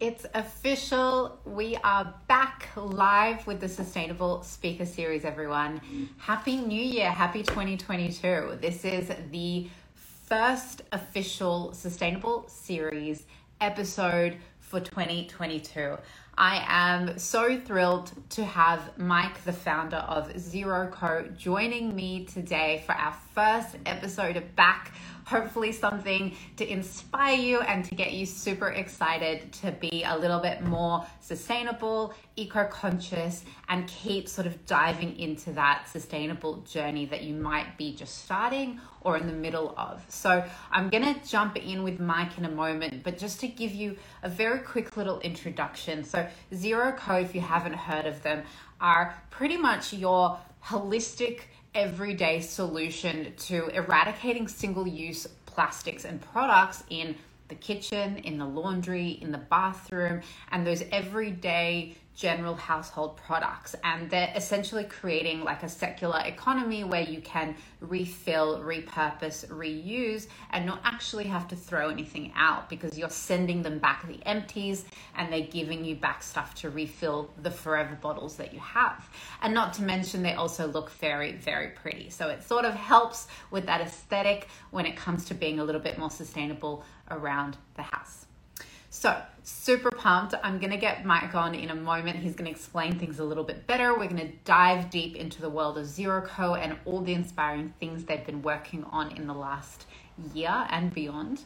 It's official. We are back live with the Sustainable Speaker Series, everyone. Happy New Year. Happy 2022. This is the first official Sustainable Series episode for 2022. I am so thrilled to have Mike, the founder of Zero Co, joining me today for our first episode of Back hopefully something to inspire you and to get you super excited to be a little bit more sustainable, eco conscious, and keep sort of diving into that sustainable journey that you might be just starting or in the middle of. So, I'm going to jump in with Mike in a moment, but just to give you a very quick little introduction. So, ZeroCo, if you haven't heard of them, are pretty much your holistic everyday solution to eradicating single use plastics and products in the kitchen, in the laundry, in the bathroom, and those everyday general household products. And they're essentially creating like a circular economy where you can refill, repurpose, reuse, and not actually have to throw anything out because you're sending them back the empties and they're giving you back stuff to refill the forever bottles that you have. And not to mention, they also look very, very pretty. So it sort of helps with that aesthetic when it comes to being a little bit more sustainable around the house. So, super pumped. I'm going to get Mike on in a moment. He's going to explain things a little bit better. We're going to dive deep into the world of ZeroCo and all the inspiring things they've been working on in the last year and beyond.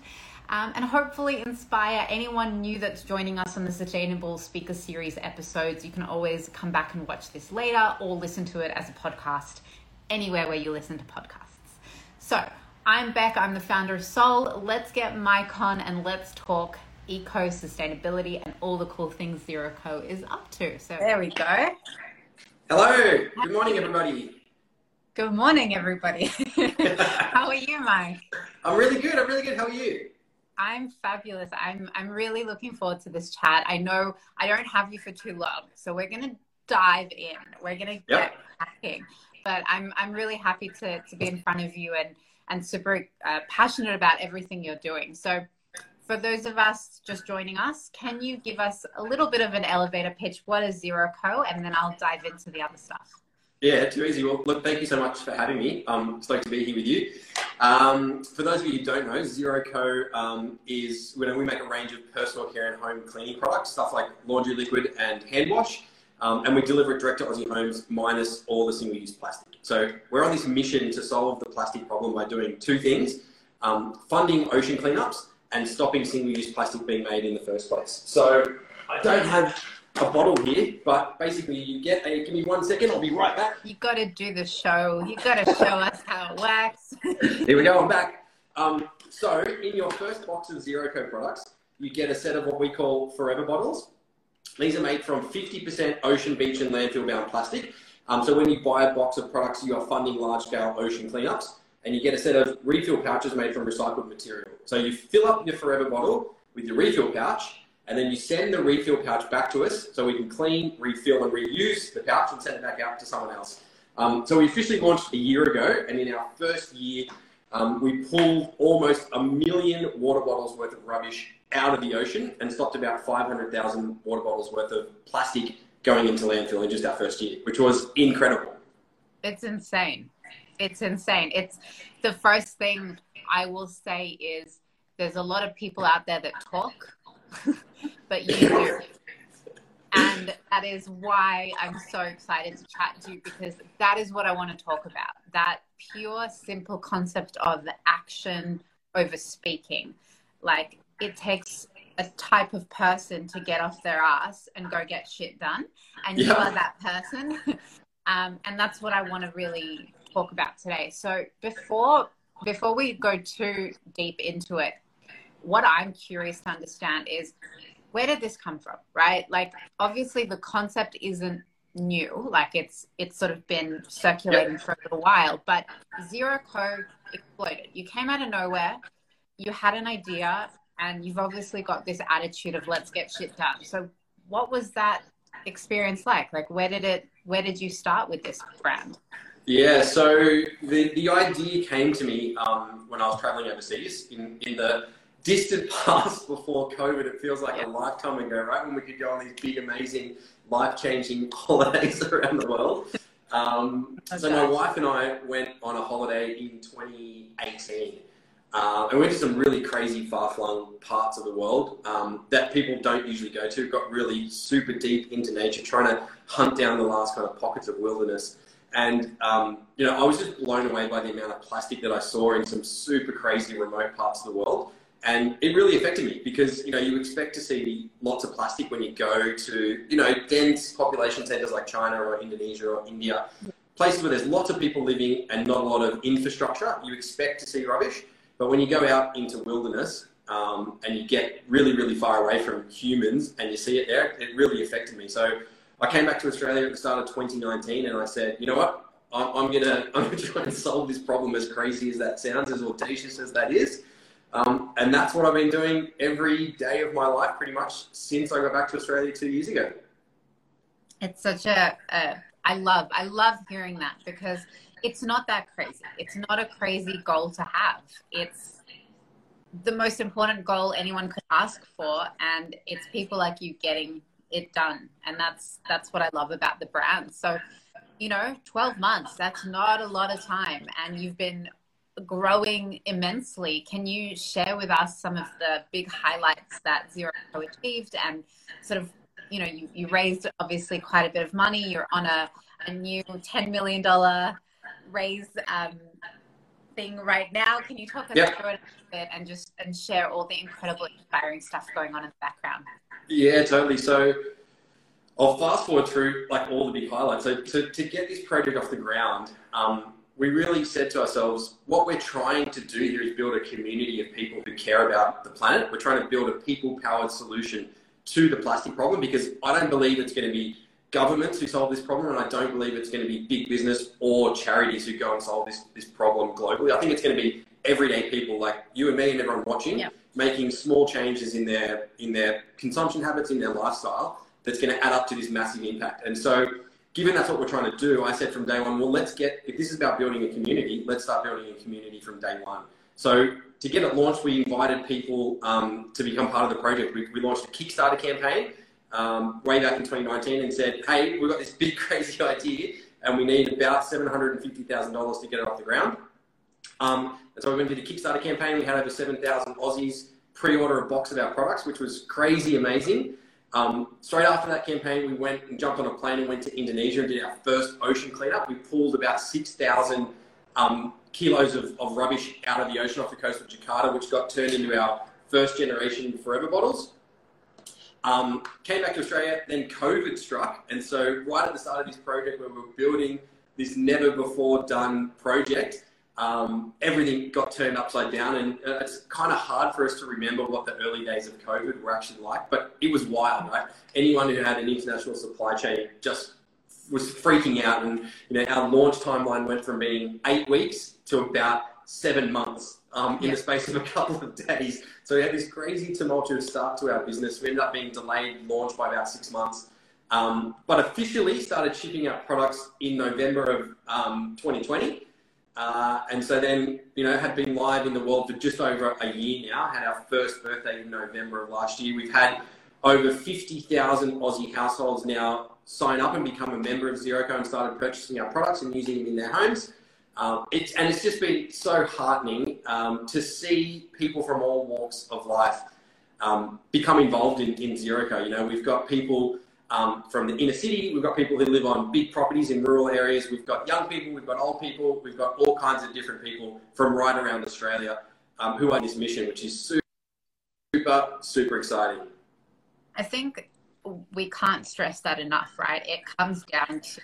Um, and hopefully inspire anyone new that's joining us on the Sustainable Speaker Series episodes. You can always come back and watch this later or listen to it as a podcast anywhere where you listen to podcasts. So, I'm Beck, I'm the founder of SoL. Let's get Mike on and let's talk eco sustainability and all the cool things ZeroCo is up to. So there we go. Hello. Good morning, everybody. Good morning, everybody. How are you, Mike? I'm really good. I'm really good. How are you? I'm fabulous. I'm I'm really looking forward to this chat. I know I don't have you for too long, so we're gonna dive in. We're gonna get yep. hacking. But I'm I'm really happy to to be in front of you and and super uh, passionate about everything you're doing. So for those of us just joining us, can you give us a little bit of an elevator pitch? What is Zero Co? And then I'll dive into the other stuff. Yeah, too easy. Well, look, thank you so much for having me. I'm stoked to be here with you. Um, for those of you who don't know, ZeroCo um, is when we make a range of personal care and home cleaning products, stuff like laundry liquid and hand wash. Um, and we deliver it direct to Aussie homes minus all the single use plastic. So we're on this mission to solve the plastic problem by doing two things um, funding ocean cleanups and stopping single-use plastic being made in the first place. So I don't have a bottle here, but basically you get a, give me one second, I'll be right back. You've got to do the show. You've got to show us how it works. here we go, I'm back. Um, so in your first box of Zero ZeroCo products, you get a set of what we call forever bottles. These are made from 50% ocean, beach and landfill bound plastic. Um, so when you buy a box of products, you are funding large scale ocean cleanups and you get a set of refill pouches made from recycled material. So you fill up your forever bottle with your refill pouch, and then you send the refill pouch back to us so we can clean, refill, and reuse the pouch and send it back out to someone else. Um, so we officially launched a year ago, and in our first year, um, we pulled almost a million water bottles worth of rubbish out of the ocean and stopped about 500,000 water bottles worth of plastic going into landfill in just our first year, which was incredible. It's insane it's insane. It's the first thing I will say is there's a lot of people out there that talk, but you do. And that is why I'm so excited to chat to you because that is what I want to talk about. That pure, simple concept of action over speaking. Like it takes a type of person to get off their ass and go get shit done. And yeah. you are that person. um, and that's what I want to really talk about today. So before before we go too deep into it, what I'm curious to understand is where did this come from, right? Like obviously the concept isn't new, like it's it's sort of been circulating for a little while, but Zero Co exploded. You came out of nowhere, you had an idea, and you've obviously got this attitude of let's get shit done. So what was that experience like? Like where did it where did you start with this brand? Yeah, so the, the idea came to me um, when I was traveling overseas in, in the distant past before COVID. It feels like a lifetime ago, right? When we could go on these big, amazing, life changing holidays around the world. Um, so my wife and I went on a holiday in 2018. Uh, and we went to some really crazy, far-flung parts of the world um, that people don't usually go to. Got really super deep into nature, trying to hunt down the last kind of pockets of wilderness. And um, you know, I was just blown away by the amount of plastic that I saw in some super crazy remote parts of the world. And it really affected me because you know you expect to see lots of plastic when you go to you know dense population centers like China or Indonesia or India, places where there's lots of people living and not a lot of infrastructure. You expect to see rubbish. But when you go out into wilderness um, and you get really, really far away from humans and you see it there, it really affected me. So I came back to Australia at the start of 2019 and I said, you know what? I'm, I'm gonna I'm gonna try and solve this problem as crazy as that sounds, as audacious as that is. Um, and that's what I've been doing every day of my life, pretty much since I got back to Australia two years ago. It's such a, a I love I love hearing that because it's not that crazy. It's not a crazy goal to have. It's the most important goal anyone could ask for, and it's people like you getting it done. And that's that's what I love about the brand. So, you know, 12 months, that's not a lot of time. And you've been growing immensely. Can you share with us some of the big highlights that Zero achieved and sort of, you know, you, you raised obviously quite a bit of money. You're on a, a new $10 million raise um, thing right now. Can you talk us yep. through it a bit and just and share all the incredible, inspiring stuff going on in the background? Yeah, totally. So I'll fast forward through like all the big highlights. So to, to get this project off the ground, um, we really said to ourselves, what we're trying to do here is build a community of people who care about the planet. We're trying to build a people-powered solution to the plastic problem because I don't believe it's going to be governments who solve this problem, and I don't believe it's going to be big business or charities who go and solve this, this problem globally. I think it's going to be everyday people like you and me and everyone watching, yeah. making small changes in their in their consumption habits, in their lifestyle, that's going to add up to this massive impact. And so, given that's what we're trying to do, I said from day one, well, let's get if this is about building a community, let's start building a community from day one. So to get it launched, we invited people um, to become part of the project. We, we launched a Kickstarter campaign um, way back in 2019 and said, hey, we've got this big crazy idea and we need about $750,000 to get it off the ground. Um, and so we went to the Kickstarter campaign. We had over 7,000 Aussies pre-order a box of our products, which was crazy amazing. Um, straight after that campaign, we went and jumped on a plane and went to Indonesia and did our first ocean cleanup. We pulled about 6,000 um, kilos of, of rubbish out of the ocean off the coast of Jakarta, which got turned into our first generation forever bottles. Um, came back to Australia, then COVID struck. And so, right at the start of this project, where we were building this never before done project, um, everything got turned upside down. And uh, it's kind of hard for us to remember what the early days of COVID were actually like, but it was wild, right? Anyone who had an international supply chain just was freaking out. And, you know, our launch timeline went from being eight weeks to about seven months um, in yeah. the space of a couple of days. So we had this crazy tumultuous start to our business. We ended up being delayed launch by about six months. Um, but officially started shipping out products in November of um, 2020. Uh, and so then, you know, had been live in the world for just over a year now. Had our first birthday in November of last year. We've had over 50,000 Aussie households now sign up and become a member of ZeroCo and started purchasing our products and using them in their homes. Um, it's, and it's just been so heartening um, to see people from all walks of life um, become involved in, in ZeroCo. You know, we've got people um, from the inner city, we've got people who live on big properties in rural areas, we've got young people, we've got old people, we've got all kinds of different people from right around Australia um, who are this mission, which is super, super, super exciting. I think we can't stress that enough, right? It comes down to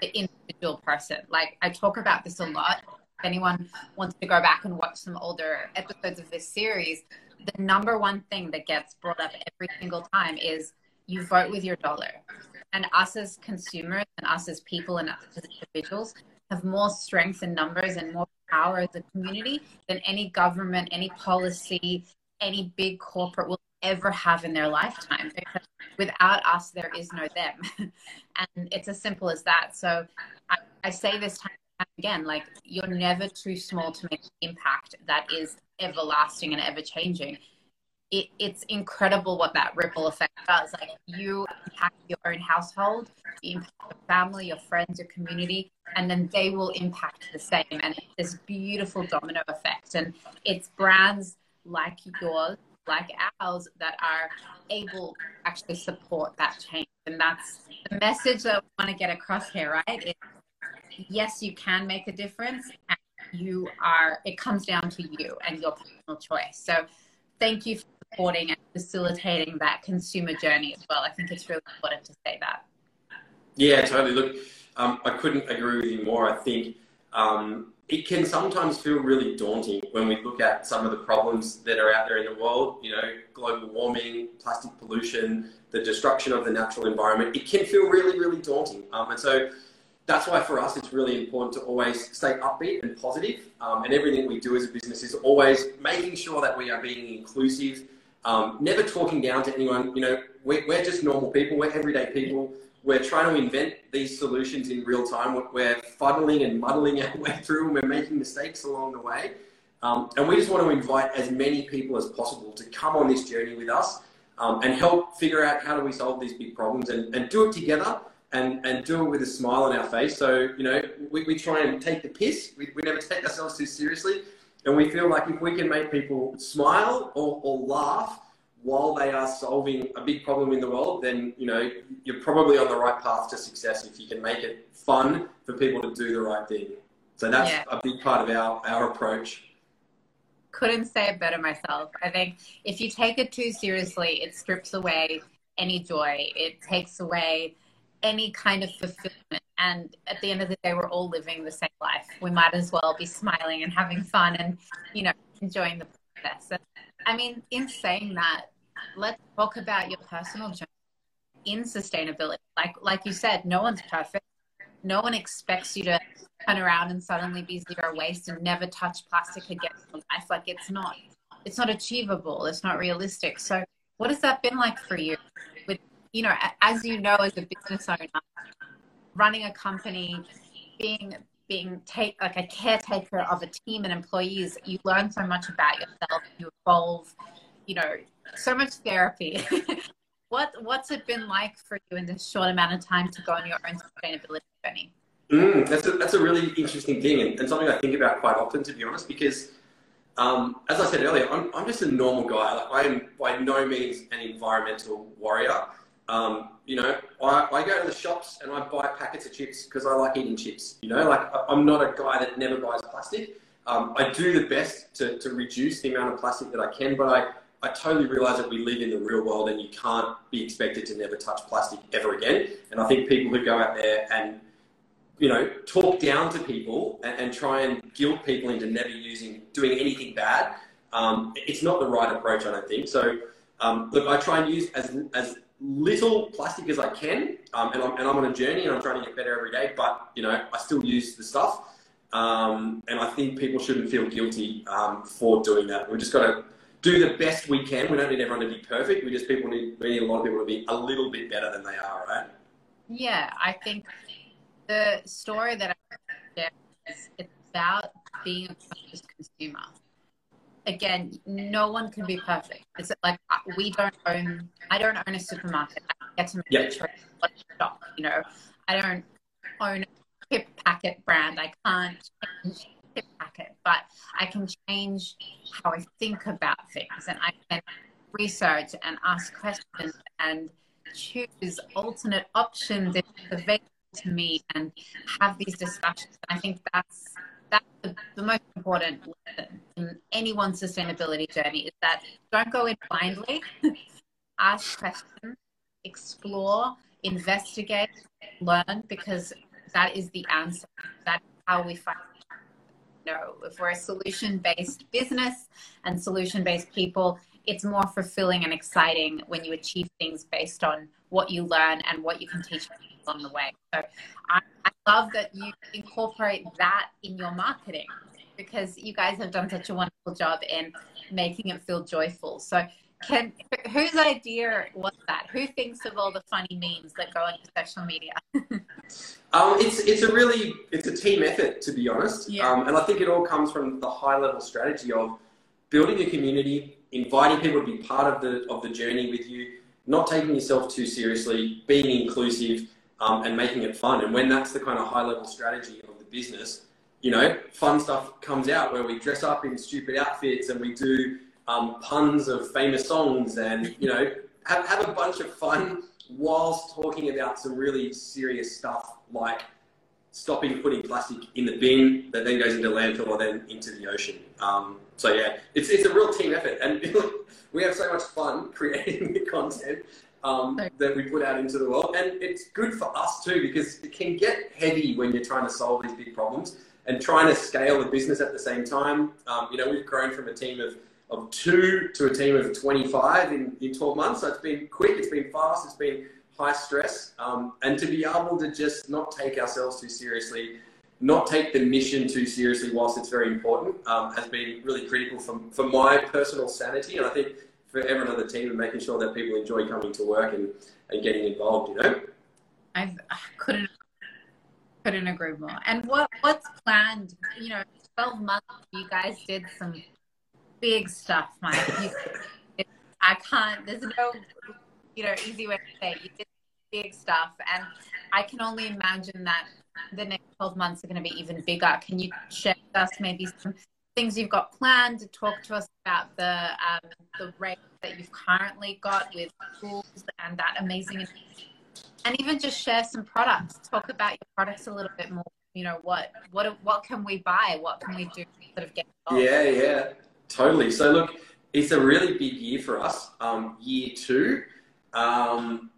the individual person. Like I talk about this a lot. If anyone wants to go back and watch some older episodes of this series, the number one thing that gets brought up every single time is you vote with your dollar. And us as consumers and us as people and us as individuals have more strength in numbers and more power as a community than any government, any policy, any big corporate will ever have in their lifetime. Because without us there is no them. And it's as simple as that. So I, I say this time again like you're never too small to make an impact that is everlasting and ever changing it, it's incredible what that ripple effect does. Like you impact your own household, you impact your family, your friends, your community, and then they will impact the same. And it's this beautiful domino effect. And it's brands like yours, like ours, that are able to actually support that change. And that's the message that we want to get across here, right? It's, yes, you can make a difference. And you are, it comes down to you and your personal choice. So thank you for supporting and facilitating that consumer journey as well. I think it's really important to say that. Yeah, totally. Look, um, I couldn't agree with you more. I think um, it can sometimes feel really daunting when we look at some of the problems that are out there in the world. You know, global warming, plastic pollution, the destruction of the natural environment. It can feel really, really daunting. Um, and so that's why for us it's really important to always stay upbeat and positive. Um, and everything we do as a business is always making sure that we are being inclusive, um, never talking down to anyone. You know, we're, we're just normal people. We're everyday people. We're trying to invent these solutions in real time. We're fuddling and muddling our way through, and we're making mistakes along the way. Um, and we just want to invite as many people as possible to come on this journey with us um, and help figure out how do we solve these big problems and, and do it together and, and do it with a smile on our face. So, you know, we, we try and take the piss. We, we never take ourselves too seriously. And we feel like if we can make people smile or, or laugh while they are solving a big problem in the world, then, you know, you're probably on the right path to success if you can make it fun for people to do the right thing. So that's yeah. a big part of our, our approach. Couldn't say it better myself. I think if you take it too seriously, it strips away any joy. It takes away any kind of fulfillment. And at the end of the day, we're all living the same life. We might as well be smiling and having fun and, you know, enjoying the process. And, I mean, in saying that, let's talk about your personal journey in sustainability. Like, like you said, no one's perfect. No one expects you to turn around and suddenly be zero waste and never touch plastic again in life. Like, it's not, it's not achievable. It's not realistic. So, what has that been like for you? You know, as you know, as a business owner, running a company, being being take like a caretaker of a team and employees, you learn so much about yourself. You evolve, you know, so much therapy. what what's it been like for you in this short amount of time to go on your own sustainability journey? Mm, that's a that's a really interesting thing and, and something I think about quite often, to be honest, because. Um, as I said earlier, I'm, I'm just a normal guy. Like, I am by no means an environmental warrior. Um, you know, I, I, go to the shops and I buy packets of chips because I like eating chips. You know, like I'm not a guy that never buys plastic. Um, I do the best to, to reduce the amount of plastic that I can, but I, I totally realize that we live in the real world and you can't be expected to never touch plastic ever again. And I think people who go out there and, you know, talk down to people and, and try and guilt people into never using, doing anything bad, um, it's not the right approach, I don't think. So, um, look, I try and use as, as little plastic as I can, um, and, I'm, and I'm on a journey and I'm trying to get better every day. But you know, I still use the stuff, um, and I think people shouldn't feel guilty um, for doing that. We just got to do the best we can. We don't need everyone to be perfect. We just people need we need a lot of people to be a little bit better than they are, right? Yeah, I think the story that I is it's about being a conscious consumer again, no one can be perfect. It's like uh, we don't own. I don't own a supermarket. I get to make a choice what shop. You know, I don't own a chip packet brand. I can't change chip packet, but I can change how I think about things, and I can research and ask questions and choose alternate options if available to me, and have these discussions. I think that's that's the, the, most important lesson in anyone's sustainability journey is that don't go in blindly. Ask questions, explore, investigate, learn, because that is the answer. That's how we find. Know, if we're a solution-based business and solution-based people, it's more fulfilling and exciting when you achieve things based on what you learn and what you can teach along the way. So I, I love that you incorporate that in your marketing because you guys have done such a wonderful job in making it feel joyful. So can whose idea was that? Who thinks of all the funny memes that go into social media? um, it's it's a really it's a team effort to be honest, yeah. um, and I think it all comes from the high level strategy of building a community, inviting people to be part of the of the journey with you, not taking yourself too seriously, being inclusive, um, and making it fun. And when that's the kind of high level strategy of the business, you know, fun stuff comes out where we dress up in stupid outfits and we do um, puns of famous songs and you know have, have a bunch of fun whilst talking about some really serious stuff like stopping putting plastic in the bin that then goes into landfill or then into the ocean. Um, so yeah, it's, it's a real team effort and we have so much fun creating the content um, that we put out into the world. And it's good for us too because it can get heavy when you're trying to solve these big problems and trying to scale the business at the same time. Um, you know, we've grown from a team of, of two to a team of 25 in, in 12 months. So it's been quick, it's been fast, it's been high stress. Um, and to be able to just not take ourselves too seriously, not take the mission too seriously whilst it's very important um, has been really critical for, for my personal sanity. And I think for everyone on the team and making sure that people enjoy coming to work and, and getting involved, you know? I've, I couldn't couldn't agree more. And what what's planned? You know, twelve months. You guys did some big stuff, Mike. I can't. There's no, you know, easy way to say. It. You did big stuff, and I can only imagine that the next twelve months are going to be even bigger. Can you share with us maybe some things you've got planned? to Talk to us about the um, the rate that you've currently got with schools and that amazing, and even just share some products. Talk about your products a little bit more. You know what what what can we buy? What can we do to sort of get? Involved? Yeah, yeah, totally. So look, it's a really big year for us. Um, year two. Um,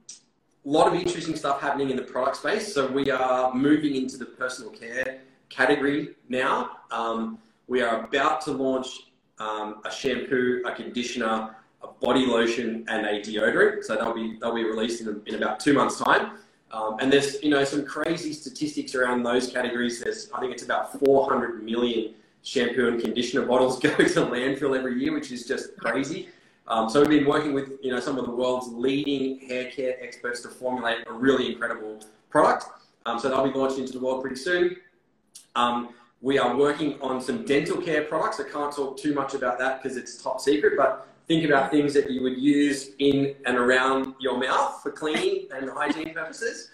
a lot of interesting stuff happening in the product space. So we are moving into the personal care category now. Um, we are about to launch um, a shampoo, a conditioner, a body lotion, and a deodorant. So they'll be they'll be released in, in about two months' time. Um, and there's you know some crazy statistics around those categories. There's I think it's about 400 million shampoo and conditioner bottles go to landfill every year, which is just crazy. Um, so we've been working with you know some of the world's leading hair care experts to formulate a really incredible product. Um, so they'll be launched into the world pretty soon. Um, we are working on some dental care products. I can't talk too much about that because it's top secret, but think about things that you would use in and around your mouth for cleaning and hygiene purposes.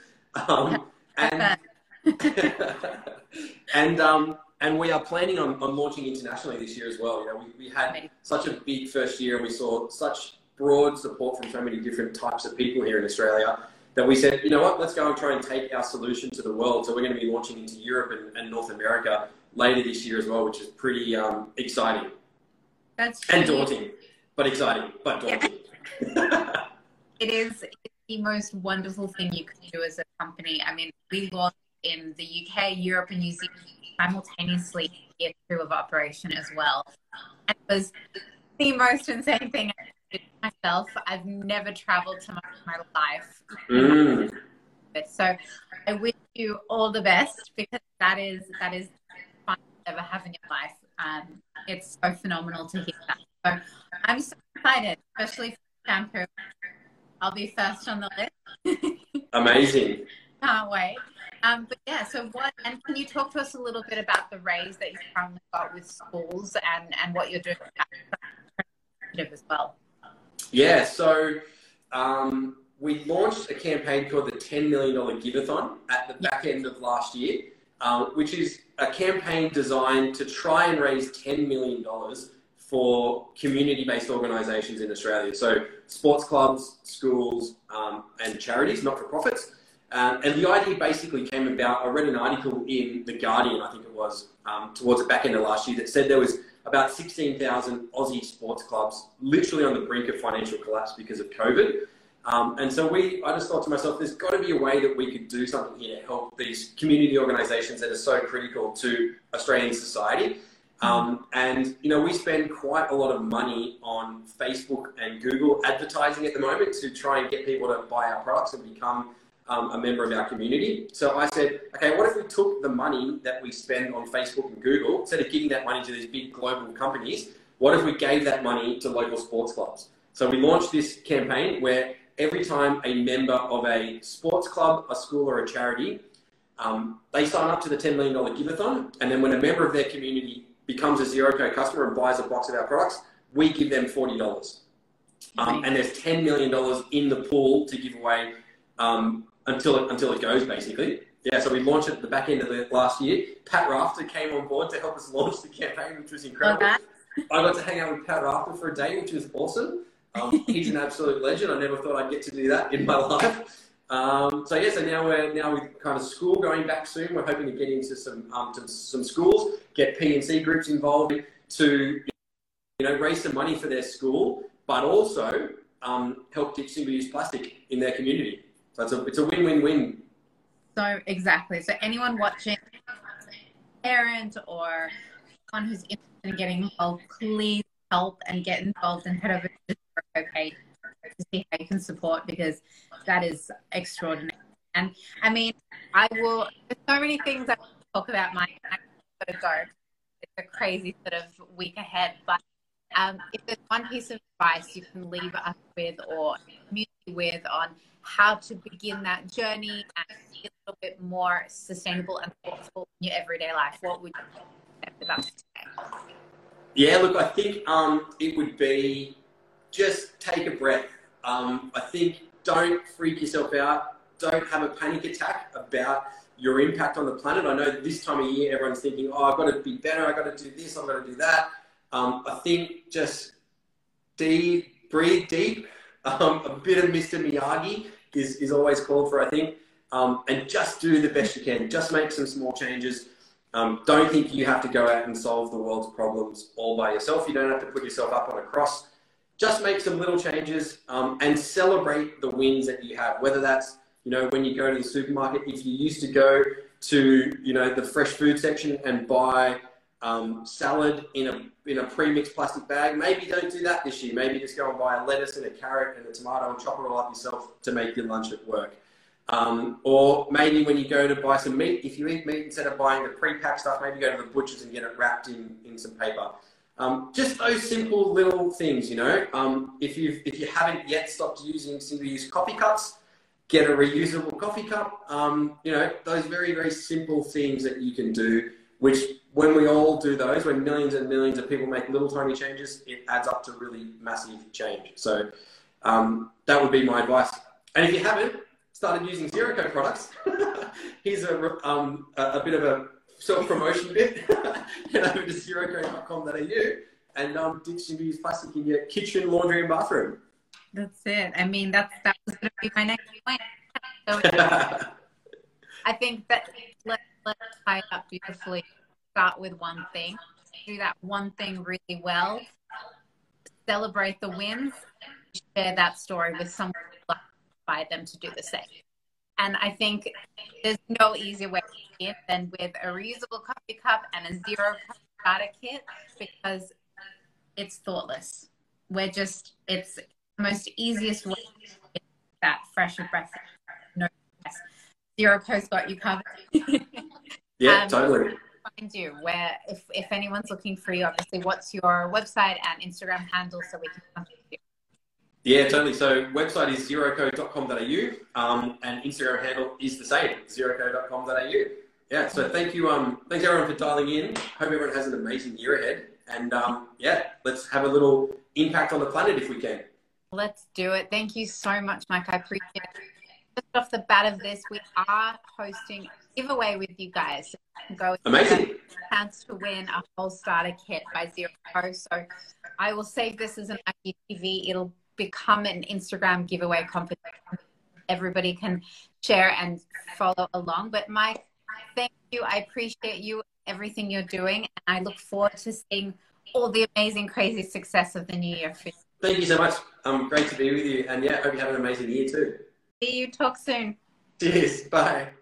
Um, and and um, and we are planning on, on launching internationally this year as well. You know, we, we had such a big first year. And we saw such broad support from so many different types of people here in Australia that we said, you know what, let's go and try and take our solution to the world. So we're going to be launching into Europe and, and North America later this year as well, which is pretty um, exciting. That's and daunting, but exciting, but daunting. Yeah. it is the most wonderful thing you can do as a company. I mean, we launched in the UK, Europe, and New Zealand simultaneously year two of operation as well. And it was the most insane thing myself. I've never traveled so much in my life. Mm. So I wish you all the best because that is that is ever have in your life. Um, it's so phenomenal to hear that. So I'm so excited, especially for shampoo. I'll be first on the list. Amazing. Can't wait. Um, but yeah, so what, and can you talk to us a little bit about the raise that you've currently got with schools and, and what you're doing as well? Yeah, so um, we launched a campaign called the $10 million Giveathon at the back end of last year, um, which is a campaign designed to try and raise $10 million for community-based organisations in Australia. So sports clubs, schools, um, and charities, not-for-profits. Um, and the idea basically came about. I read an article in The Guardian, I think it was, um, towards the back end of last year, that said there was about 16,000 Aussie sports clubs literally on the brink of financial collapse because of COVID. Um, and so we, I just thought to myself, there's got to be a way that we could do something here to help these community organisations that are so critical to Australian society. Um, and you know, we spend quite a lot of money on Facebook and Google advertising at the moment to try and get people to buy our products and become um, a member of our community. So I said, okay, what if we took the money that we spend on Facebook and Google, instead of giving that money to these big global companies, what if we gave that money to local sports clubs? So we launched this campaign where every time a member of a sports club, a school, or a charity, um, they sign up to the $10 million Giveathon, and then when a member of their community becomes a Zero Co customer and buys a box of our products, we give them forty dollars. Um, and there's ten million dollars in the pool to give away um, until it, until it goes, basically. Yeah, so we launched it at the back end of the last year. Pat Rafter came on board to help us launch the campaign, which was incredible. Okay. I got to hang out with Pat Rafter for a day, which was awesome. Um, he's an absolute legend. I never thought I'd get to do that in my life. Um, so yeah, so now we're now with kind of school going back soon. We're hoping to get into some um, to some schools, get P and C groups involved to you know raise some money for their school, but also um, help ditch single-use plastic in their community. So it's a it's a win-win-win. So exactly. So anyone watching, parent or someone who's interested in getting involved, please help and get involved and head over to page to see how you can support because that is extraordinary. And I mean, I will. There's so many things I want to talk about. My go. It's a crazy sort of week ahead, but um, if there's one piece of advice you can leave us with or community with on how to begin that journey and be a little bit more sustainable and thoughtful in your everyday life, what would you say us today? Yeah, look, I think um, it would be just take a breath. Um, I think don't freak yourself out. Don't have a panic attack about your impact on the planet. I know this time of year everyone's thinking, oh, I've got to be better, I've got to do this, I've got to do that. Um, I think just deep, breathe deep. Um, a bit of Mr. Miyagi is, is always called for, I think. Um, and just do the best you can. Just make some small changes. Um, don't think you have to go out and solve the world's problems all by yourself. You don't have to put yourself up on a cross. Just make some little changes um, and celebrate the wins that you have. Whether that's you know when you go to the supermarket, if you used to go to you know the fresh food section and buy um, salad in a in a pre-mixed plastic bag. Maybe don't do that this year. Maybe just go and buy a lettuce and a carrot and a tomato and chop it all up yourself to make your lunch at work. Um, or maybe when you go to buy some meat, if you eat meat instead of buying the pre-packed stuff, maybe go to the butcher's and get it wrapped in, in some paper. Um, just those simple little things, you know. Um, if you if you haven't yet stopped using single-use coffee cups, get a reusable coffee cup. Um, you know, those very very simple things that you can do, which when we all do those, when millions and millions of people make little tiny changes, it adds up to really massive change. So um, that would be my advice. And if you haven't started using Zero Co products, here's a, um, a, a, bit of a self promotion bit. Head over to zeroco.com.au and um, ditch single-use plastic in your kitchen, laundry, and bathroom. That's it. I mean, that's that was going to be my next point. So I think that let let's tie up beautifully start with one thing, do that one thing really well, celebrate the wins, share that story with someone by them to do the same. And I think there's no easier way to do it than with a reusable coffee cup and a zero starter kit because it's thoughtless. We're just, it's the most easiest way that fresh breath. No stress. Zero Co's got you covered. yeah, um, totally find you? Where, if, if anyone's looking for you, obviously, what's your website and Instagram handle so we can contact you? Yeah, totally. So website is zeroco.com.au um, and Instagram handle is the same, zeroco.com.au. Yeah, so thank you. Um, thanks everyone for dialing in. Hope everyone has an amazing year ahead. And um, yeah, let's have a little impact on the planet if we can. Let's do it. Thank you so much, Mike. I appreciate it. Just off the bat of this, we are hosting a giveaway with you guys. Go Amazing. Chance to win a whole starter kit by Zero Co. So I will save this as an IGTV. It'll become an Instagram giveaway competition. Everybody can share and follow along. But Mike, thank you. I appreciate you, everything you're doing. And I look forward to seeing all the amazing, crazy success of the new year for you. Thank you so much. Um, great to be with you. And yeah, hope you have an amazing year too. See you. Talk soon. Cheers. Bye.